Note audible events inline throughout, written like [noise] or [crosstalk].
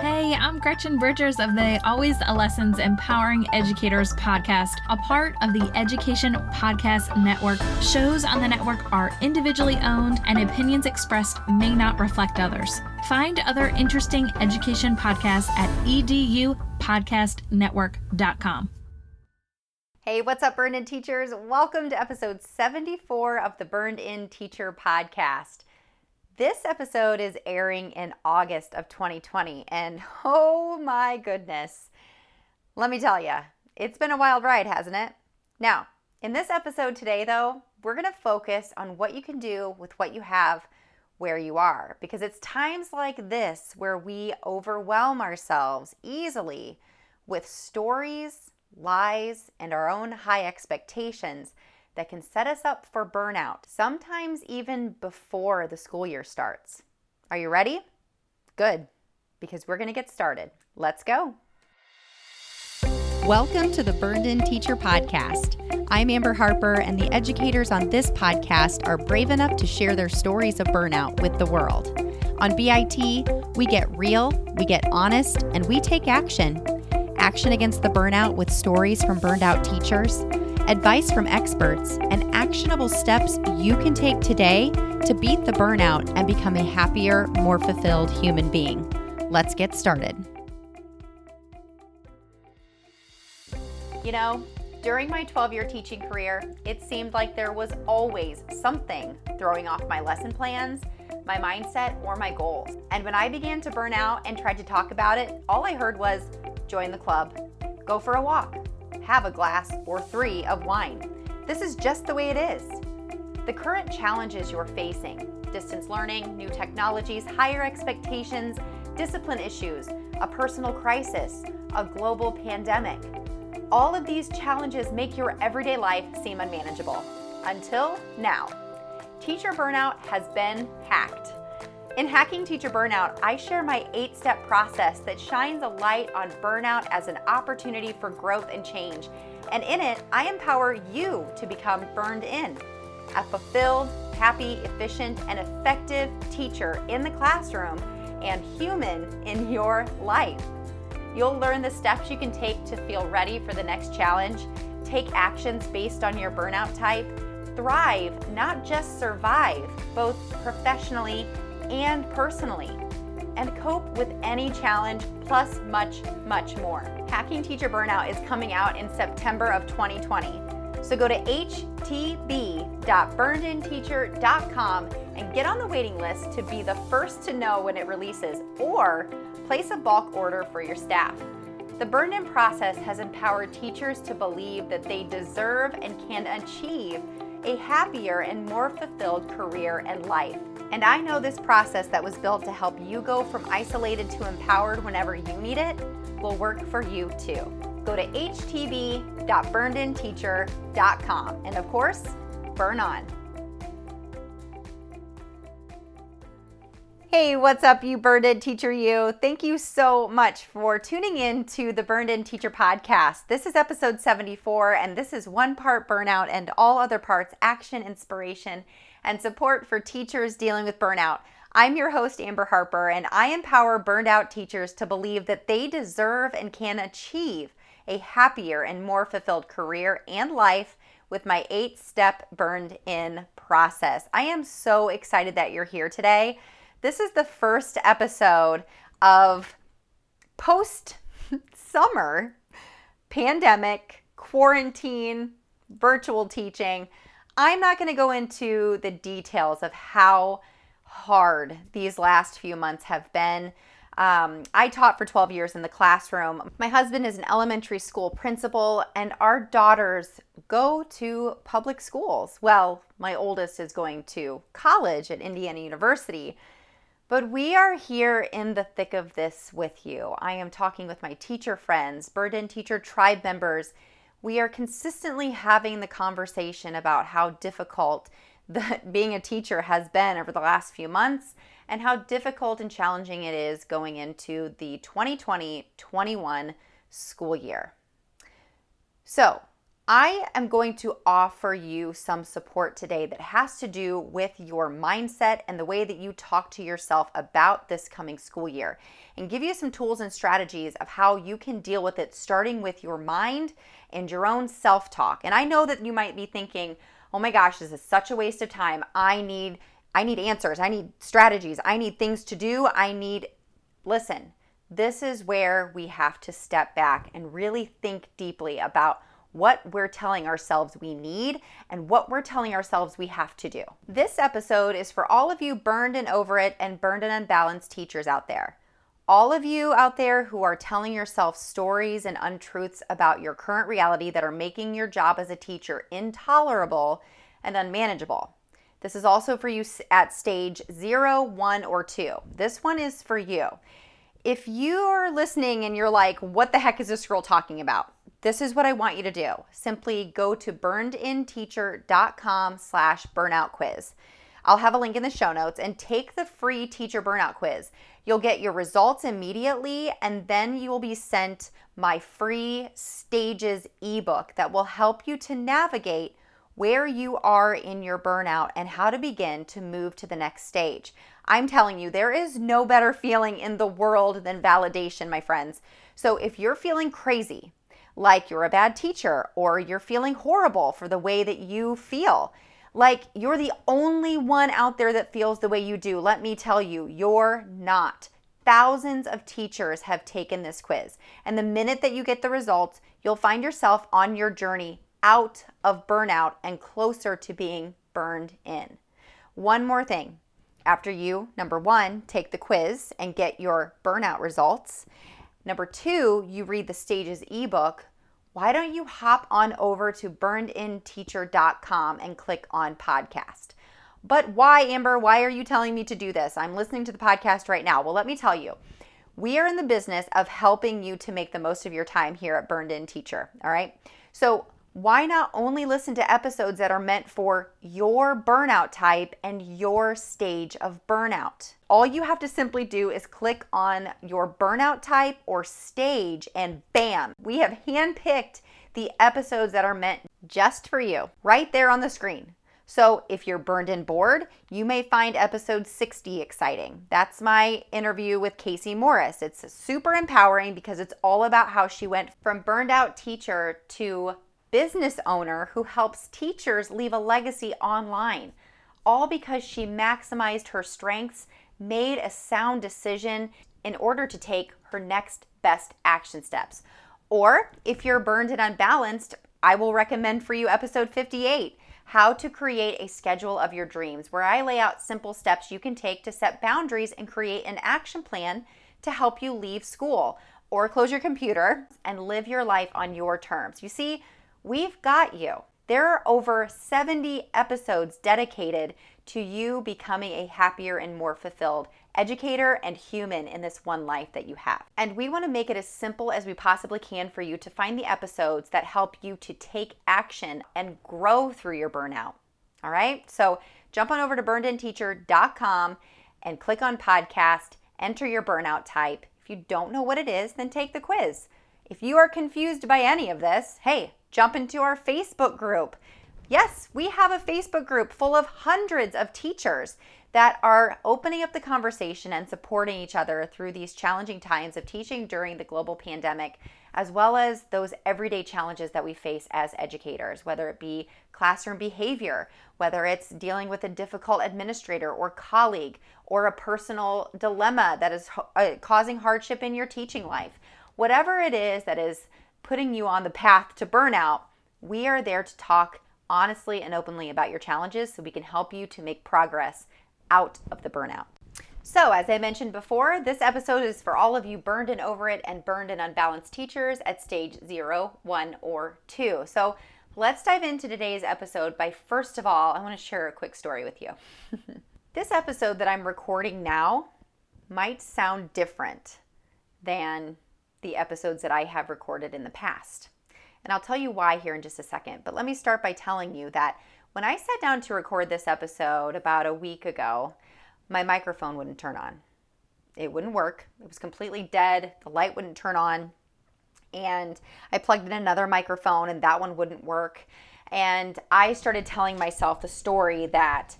Hey, I'm Gretchen Bridgers of the Always a Lessons Empowering Educators podcast, a part of the Education Podcast Network. Shows on the network are individually owned, and opinions expressed may not reflect others. Find other interesting education podcasts at edupodcastnetwork.com. Hey, what's up, Burned In Teachers? Welcome to episode 74 of the Burned In Teacher podcast. This episode is airing in August of 2020, and oh my goodness, let me tell you, it's been a wild ride, hasn't it? Now, in this episode today, though, we're going to focus on what you can do with what you have where you are, because it's times like this where we overwhelm ourselves easily with stories, lies, and our own high expectations that can set us up for burnout, sometimes even before the school year starts. Are you ready? Good, because we're going to get started. Let's go. Welcome to the Burned In Teacher Podcast. I'm Amber Harper, and the educators on this podcast are brave enough to share their stories of burnout with the world. On BIT, we get real, we get honest, and we take action. Action against the burnout with stories from burned out teachers advice from experts, and actionable steps you can take today to beat the burnout and become a happier, more fulfilled human being. Let's get started. You know, during my 12 year teaching career, it seemed like there was always something throwing off my lesson plans, my mindset, or my goals. And when I began to burn out and tried to talk about it, all I heard was join the club, go for a walk, have a glass or three of wine. This is just the way it is. The current challenges you're facing distance learning, new technologies, higher expectations, discipline issues, a personal crisis, a global pandemic all of these challenges make your everyday life seem unmanageable. Until now. Teacher burnout has been hacked. In Hacking Teacher Burnout, I share my eight step process that shines a light on burnout as an opportunity for growth and change. And in it, I empower you to become burned in a fulfilled, happy, efficient, and effective teacher in the classroom and human in your life. You'll learn the steps you can take to feel ready for the next challenge, take actions based on your burnout type, thrive, not just survive, both professionally and personally, and cope with any challenge, plus much, much more. Hacking Teacher Burnout is coming out in September of 2020. So go to htb.burnedinteacher.com and get on the waiting list to be the first to know when it releases or place a bulk order for your staff. The Burned In process has empowered teachers to believe that they deserve and can achieve a happier and more fulfilled career and life. And I know this process that was built to help you go from isolated to empowered whenever you need it will work for you too. Go to htb.burnedinteacher.com and of course, burn on. Hey, what's up, you Burned In Teacher You? Thank you so much for tuning in to the Burned In Teacher podcast. This is episode 74, and this is one part burnout and all other parts action, inspiration, and support for teachers dealing with burnout. I'm your host, Amber Harper, and I empower burned out teachers to believe that they deserve and can achieve a happier and more fulfilled career and life with my eight step burned in process. I am so excited that you're here today. This is the first episode of post summer pandemic, quarantine, virtual teaching. I'm not going to go into the details of how hard these last few months have been. Um, I taught for 12 years in the classroom. My husband is an elementary school principal, and our daughters go to public schools. Well, my oldest is going to college at Indiana University. But we are here in the thick of this with you. I am talking with my teacher friends, Burned In Teacher Tribe members, we are consistently having the conversation about how difficult the, [laughs] being a teacher has been over the last few months and how difficult and challenging it is going into the 2020 21 school year. So, I am going to offer you some support today that has to do with your mindset and the way that you talk to yourself about this coming school year, and give you some tools and strategies of how you can deal with it, starting with your mind and your own self talk. And I know that you might be thinking, oh my gosh, this is such a waste of time. I need. I need answers. I need strategies. I need things to do. I need, listen, this is where we have to step back and really think deeply about what we're telling ourselves we need and what we're telling ourselves we have to do. This episode is for all of you burned and over it and burned and unbalanced teachers out there. All of you out there who are telling yourself stories and untruths about your current reality that are making your job as a teacher intolerable and unmanageable. This is also for you at stage zero, one, or two. This one is for you. If you're listening and you're like, what the heck is this girl talking about? This is what I want you to do. Simply go to burnedinteacher.com slash burnout quiz. I'll have a link in the show notes and take the free teacher burnout quiz. You'll get your results immediately, and then you will be sent my free stages ebook that will help you to navigate where you are in your burnout and how to begin to move to the next stage. I'm telling you, there is no better feeling in the world than validation, my friends. So if you're feeling crazy, like you're a bad teacher or you're feeling horrible for the way that you feel. Like you're the only one out there that feels the way you do. Let me tell you, you're not. Thousands of teachers have taken this quiz. And the minute that you get the results, you'll find yourself on your journey out of burnout and closer to being burned in. One more thing. After you, number one, take the quiz and get your burnout results, Number two, you read the Stages ebook. Why don't you hop on over to burnedinteacher.com and click on podcast? But why, Amber? Why are you telling me to do this? I'm listening to the podcast right now. Well, let me tell you. We are in the business of helping you to make the most of your time here at Burned In Teacher. All right. So, why not only listen to episodes that are meant for your burnout type and your stage of burnout? All you have to simply do is click on your burnout type or stage, and bam, we have handpicked the episodes that are meant just for you right there on the screen. So, if you're burned and bored, you may find episode 60 exciting. That's my interview with Casey Morris. It's super empowering because it's all about how she went from burned out teacher to business owner who helps teachers leave a legacy online, all because she maximized her strengths, made a sound decision in order to take her next best action steps. Or if you're burned and unbalanced, I will recommend for you episode 58 How to Create a Schedule of Your Dreams, where I lay out simple steps you can take to set boundaries and create an action plan to help you leave school or close your computer and live your life on your terms. You see, We've got you. There are over 70 episodes dedicated to you becoming a happier and more fulfilled educator and human in this one life that you have. And we want to make it as simple as we possibly can for you to find the episodes that help you to take action and grow through your burnout. All right? So jump on over to burnedinteacher.com and click on podcast, enter your burnout type. If you don't know what it is, then take the quiz. If you are confused by any of this, hey, jump into our Facebook group. Yes, we have a Facebook group full of hundreds of teachers that are opening up the conversation and supporting each other through these challenging times of teaching during the global pandemic, as well as those everyday challenges that we face as educators, whether it be classroom behavior, whether it's dealing with a difficult administrator or colleague, or a personal dilemma that is uh, causing hardship in your teaching life. Whatever it is that is putting you on the path to burnout, we are there to talk honestly and openly about your challenges so we can help you to make progress out of the burnout. So, as I mentioned before, this episode is for all of you burned and over it and burned and unbalanced teachers at stage zero, one, or two. So, let's dive into today's episode by first of all, I want to share a quick story with you. [laughs] this episode that I'm recording now might sound different than the episodes that I have recorded in the past. And I'll tell you why here in just a second. But let me start by telling you that when I sat down to record this episode about a week ago, my microphone wouldn't turn on. It wouldn't work. It was completely dead. The light wouldn't turn on. And I plugged in another microphone, and that one wouldn't work. And I started telling myself the story that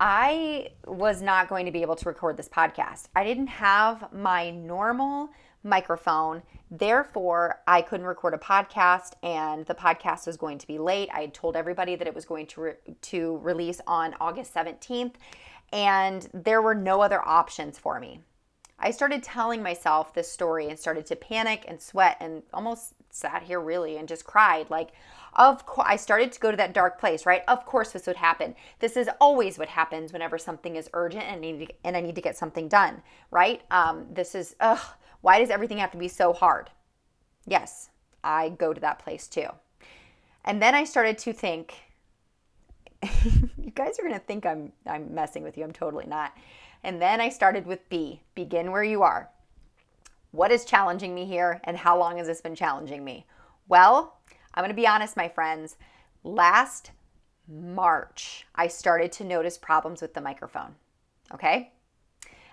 I was not going to be able to record this podcast. I didn't have my normal microphone. Therefore, I couldn't record a podcast and the podcast was going to be late. I had told everybody that it was going to re- to release on August 17th and there were no other options for me. I started telling myself this story and started to panic and sweat and almost sat here really and just cried like of course, I started to go to that dark place, right? Of course, this would happen. This is always what happens whenever something is urgent and, need to, and I need to get something done, right? Um, this is, ugh, why does everything have to be so hard? Yes, I go to that place too. And then I started to think, [laughs] you guys are going to think I'm, I'm messing with you. I'm totally not. And then I started with B, begin where you are. What is challenging me here, and how long has this been challenging me? Well, I'm going to be honest, my friends. Last March, I started to notice problems with the microphone. Okay.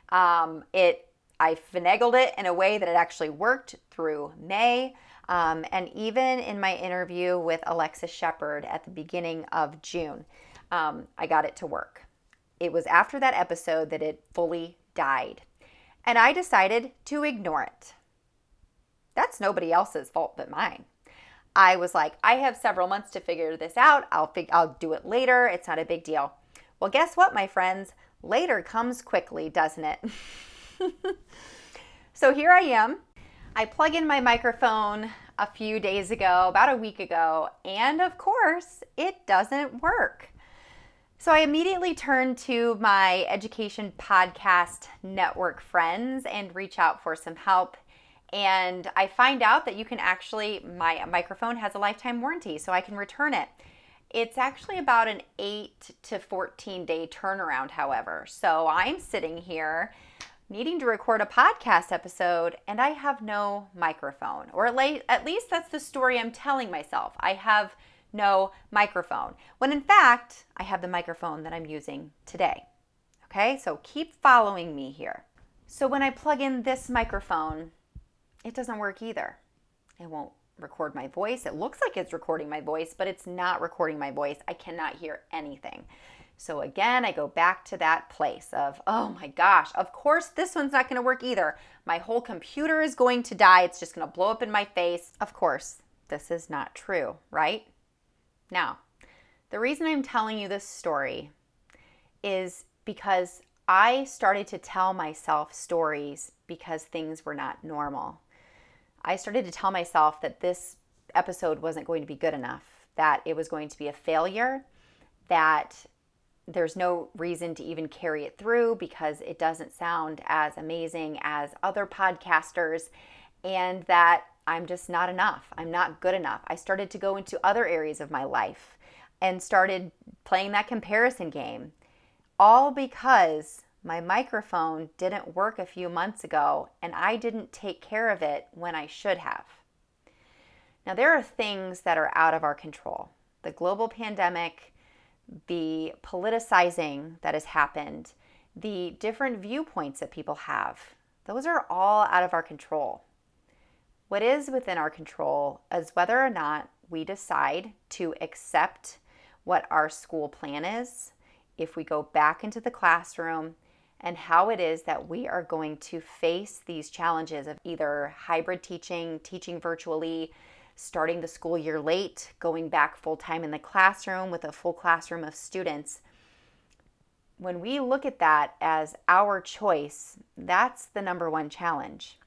Um, it, I finagled it in a way that it actually worked through May. Um, and even in my interview with Alexis Shepard at the beginning of June, um, I got it to work. It was after that episode that it fully died. And I decided to ignore it. That's nobody else's fault but mine. I was like, I have several months to figure this out. I'll fig- I'll do it later. It's not a big deal. Well, guess what, my friends? Later comes quickly, doesn't it? [laughs] [laughs] so here I am. I plug in my microphone a few days ago, about a week ago, and of course, it doesn't work. So I immediately turn to my education podcast network friends and reach out for some help and I find out that you can actually, my microphone has a lifetime warranty, so I can return it. It's actually about an 8 to 14 day turnaround, however. So I'm sitting here needing to record a podcast episode and I have no microphone. Or at least that's the story I'm telling myself. I have no microphone. When in fact, I have the microphone that I'm using today. Okay, so keep following me here. So when I plug in this microphone, it doesn't work either. It won't record my voice. It looks like it's recording my voice, but it's not recording my voice. I cannot hear anything. So again, I go back to that place of, oh my gosh, of course this one's not going to work either. My whole computer is going to die. It's just going to blow up in my face. Of course, this is not true, right? Now, the reason I'm telling you this story is because I started to tell myself stories because things were not normal. I started to tell myself that this episode wasn't going to be good enough, that it was going to be a failure, that there's no reason to even carry it through because it doesn't sound as amazing as other podcasters, and that I'm just not enough. I'm not good enough. I started to go into other areas of my life and started playing that comparison game, all because my microphone didn't work a few months ago and I didn't take care of it when I should have. Now, there are things that are out of our control. The global pandemic, the politicizing that has happened, the different viewpoints that people have, those are all out of our control. What is within our control is whether or not we decide to accept what our school plan is, if we go back into the classroom and how it is that we are going to face these challenges of either hybrid teaching, teaching virtually, starting the school year late, going back full time in the classroom with a full classroom of students. When we look at that as our choice, that's the number one challenge.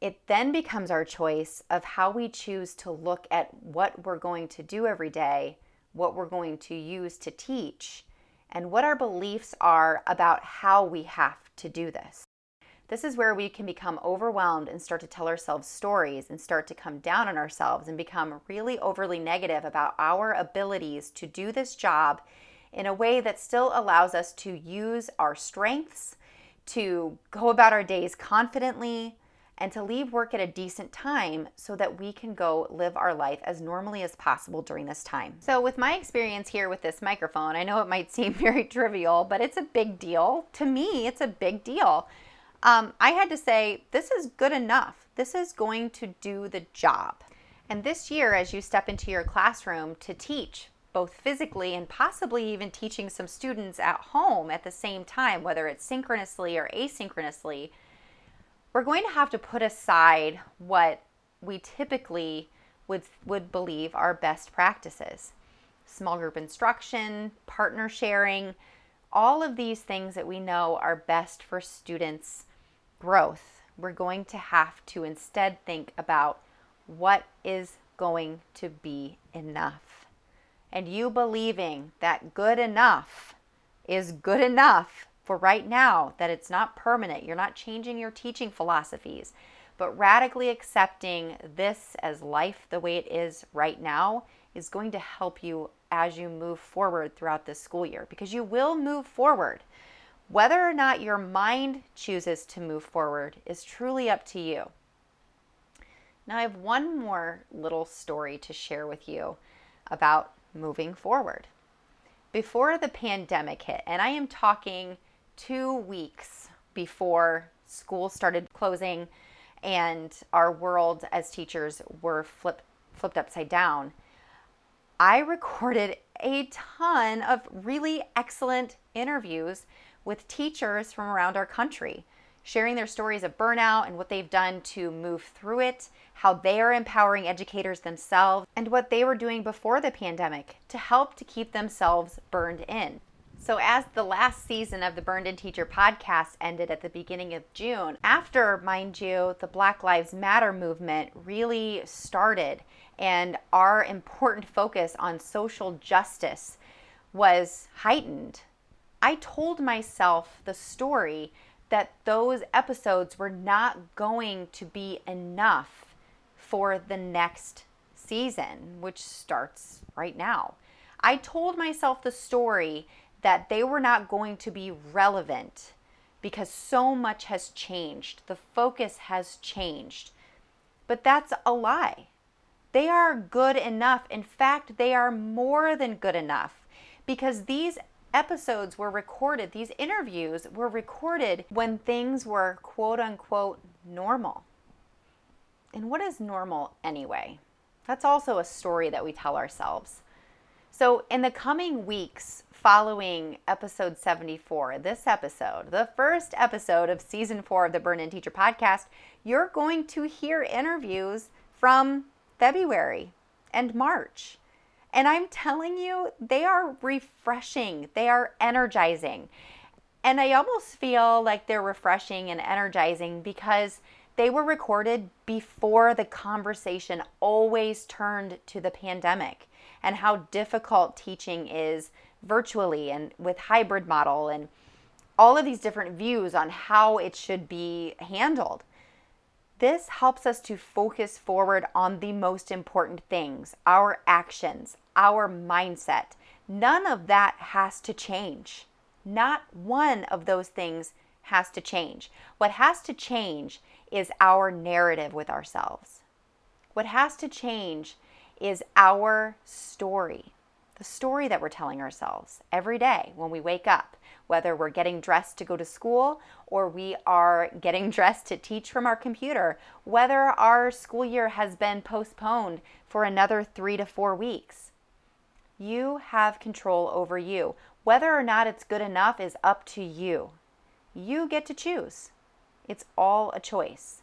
It then becomes our choice of how we choose to look at what we're going to do every day, what we're going to use to teach, and what our beliefs are about how we have to do this. This is where we can become overwhelmed and start to tell ourselves stories and start to come down on ourselves and become really overly negative about our abilities to do this job in a way that still allows us to use our strengths, to go about our days confidently, and to leave work at a decent time so that we can go live our life as normally as possible during this time. So, with my experience here with this microphone, I know it might seem [laughs] very trivial, but it's a big deal. To me, it's a big deal. Um, I had to say, this is good enough. this is going to do the job. And this year, as you step into your classroom to teach, both physically and possibly even teaching some students at home at the same time, whether it's synchronously or asynchronously, we're going to have to put aside what we typically would, would believe are best practices small group instruction, partner sharing, all of these things that we know are best for students' growth. We're going to have to instead think about what is going to be enough. And you believing that good enough is good enough for right now, that it's not permanent. You're not changing your teaching philosophies, but radically accepting this as life the way it is right now is going to help you as you move forward throughout this school year because you will move forward. Whether or not your mind chooses to move forward is truly up to you. Now, I have one more little story to share with you about moving forward. Before the pandemic hit, and I am talking two weeks before school started closing and our world as teachers were flip, flipped upside down, I [laughs] recorded a ton of really excellent interviews with teachers from around our country, sharing their stories of burnout and what they've done to move through it, how they are empowering educators themselves, and what they were doing before the pandemic to help to keep themselves burned in. So, as the last season of the Burned In Teacher podcast ended at the beginning of June, after, mind you, the Black Lives Matter movement really started and our [laughs] important focus on social justice was heightened, I told myself the story that those episodes were not going to be enough for the next season, which starts right now. I told myself the story that they were not going to be relevant because so much has changed. The focus has changed. But that's a lie. They are good enough. In fact, they are more than good enough because these episodes were recorded, these interviews were recorded when things were quote unquote normal. And what is normal anyway? That's also a story that we tell ourselves. So, in the coming weeks following episode 74, this episode, the first episode of season four of the Burned In Teacher podcast, you're going to hear interviews from February and March. And I'm telling you, they are refreshing, they are energizing. And I almost feel like they're refreshing and energizing because they were recorded before the conversation always turned to the pandemic and how difficult teaching is virtually and with hybrid model and all of these different views on how it should be handled. This helps us to focus forward on the most important things our actions, our mindset. None of that has to change. Not one of those things has to change. What has to change is our narrative with ourselves. What has to change is our story, the story that we're telling ourselves every day when we wake up, whether we're getting dressed to go to school or we are getting [laughs] dressed to teach from our computer, whether our school year has been postponed for another three to four weeks. You have control over you. Whether or not it's good enough is up to you. You get to choose. It's all a choice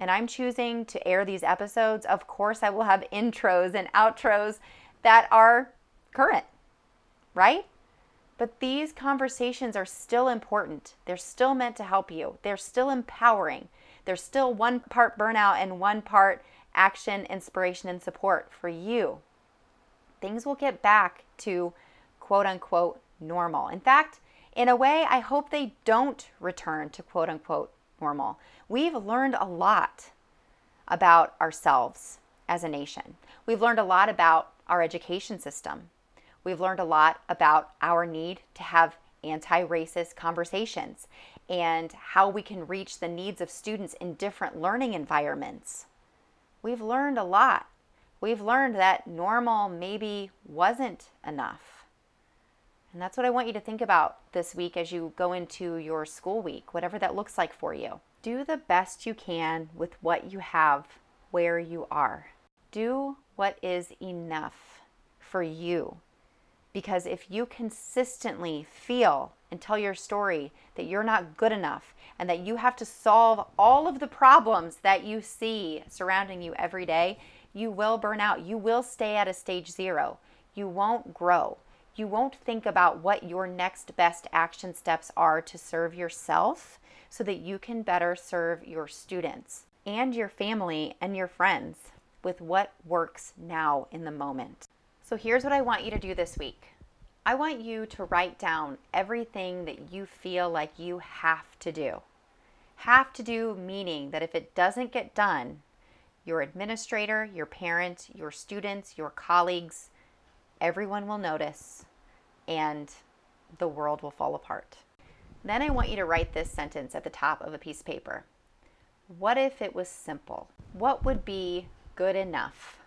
and I'm choosing to air these episodes, of course, I will have [laughs] intros and outros that are current, right? But these conversations are still important. They're still meant to help you, they're still empowering. They're still one part burnout and one part action, inspiration, and support for you. Things will get back to quote unquote normal. In fact, in a way, I hope they don't return to quote unquote normal. We've learned a lot about ourselves as a nation. We've learned a lot about our education system. We've learned a lot about our need to have anti racist conversations and how we can reach the needs of students in different learning environments. We've learned a lot. We've learned that normal maybe wasn't enough. And that's what I want you to think about this week as you go into your school week, whatever that looks like for you. do the best you can with what you have where you are. Do what is enough for you. Because if you consistently feel and tell your story that you're not good enough and that you have to solve all of the problems that you see surrounding you every day, you will burn out. You will stay at a stage zero. You won't grow. You won't think about what your next best action steps are to serve yourself so that you can better serve your students and your family and your friends with what works now in the moment. So here's what I want you to do this week. I want you to write down everything that you feel like you have to do. Have to do meaning that if it doesn't get done, your administrator, your parent, your students, your colleagues, everyone will notice and the world will fall apart. Then I want you to write this sentence at the top of a piece of paper. What if it was simple? What would be good enough?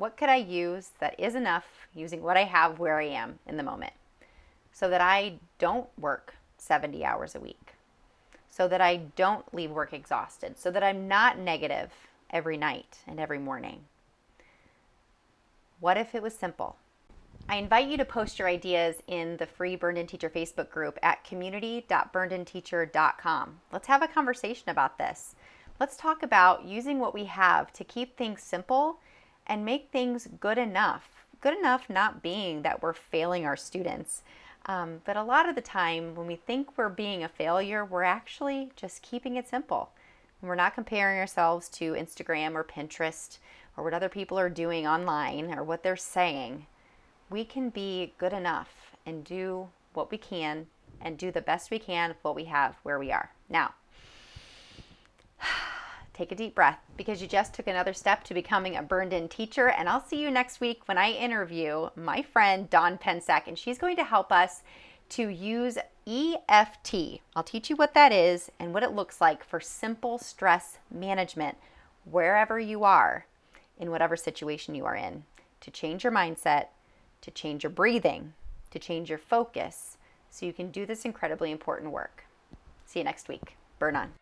What could I use that is enough using what I have where I am in the moment so that I don't work 70 hours a week? So that I don't leave work exhausted, so that I'm not negative every night and every morning. What if it was simple? I invite you to post your ideas in the free Burned In Teacher Facebook group at community.burnedinteacher.com. Let's have a conversation about this. Let's talk about using what we have to keep things simple and make things good enough. Good enough not being that we're failing our students, um, but a lot of the time when we think we're being a failure, we're actually just keeping it simple. We're not comparing ourselves to Instagram or Pinterest or what other people are doing online or what they're saying we can be good enough and do what we can and do the best we can with what we have where we are. Now, take a deep breath because you just took another step to becoming a burned in teacher. And I'll see you next week when I interview my friend Dawn Pensack, and she's going to help us to use EFT. I'll teach you what that is and what it looks like for simple stress management wherever you are in whatever situation you are in to change your mindset to change your breathing, to change your focus, so you can do this incredibly important work. See you next week. Burn on.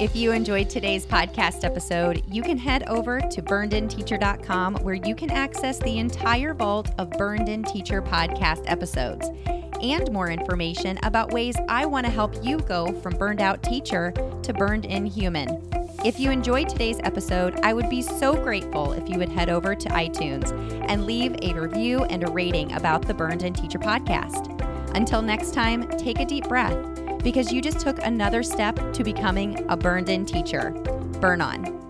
If you enjoyed today's podcast episode, you can head over to burnedinteacher.com where you can access the entire vault of Burned In Teacher podcast episodes and more information about ways I want to help you go from burned out teacher to burned in human. If you enjoyed today's episode, I would be so grateful if you would head over to iTunes and leave a review and a rating about the Burned In Teacher podcast. Until next time, take a deep breath because you just took another step to becoming a burned in teacher. Burn on.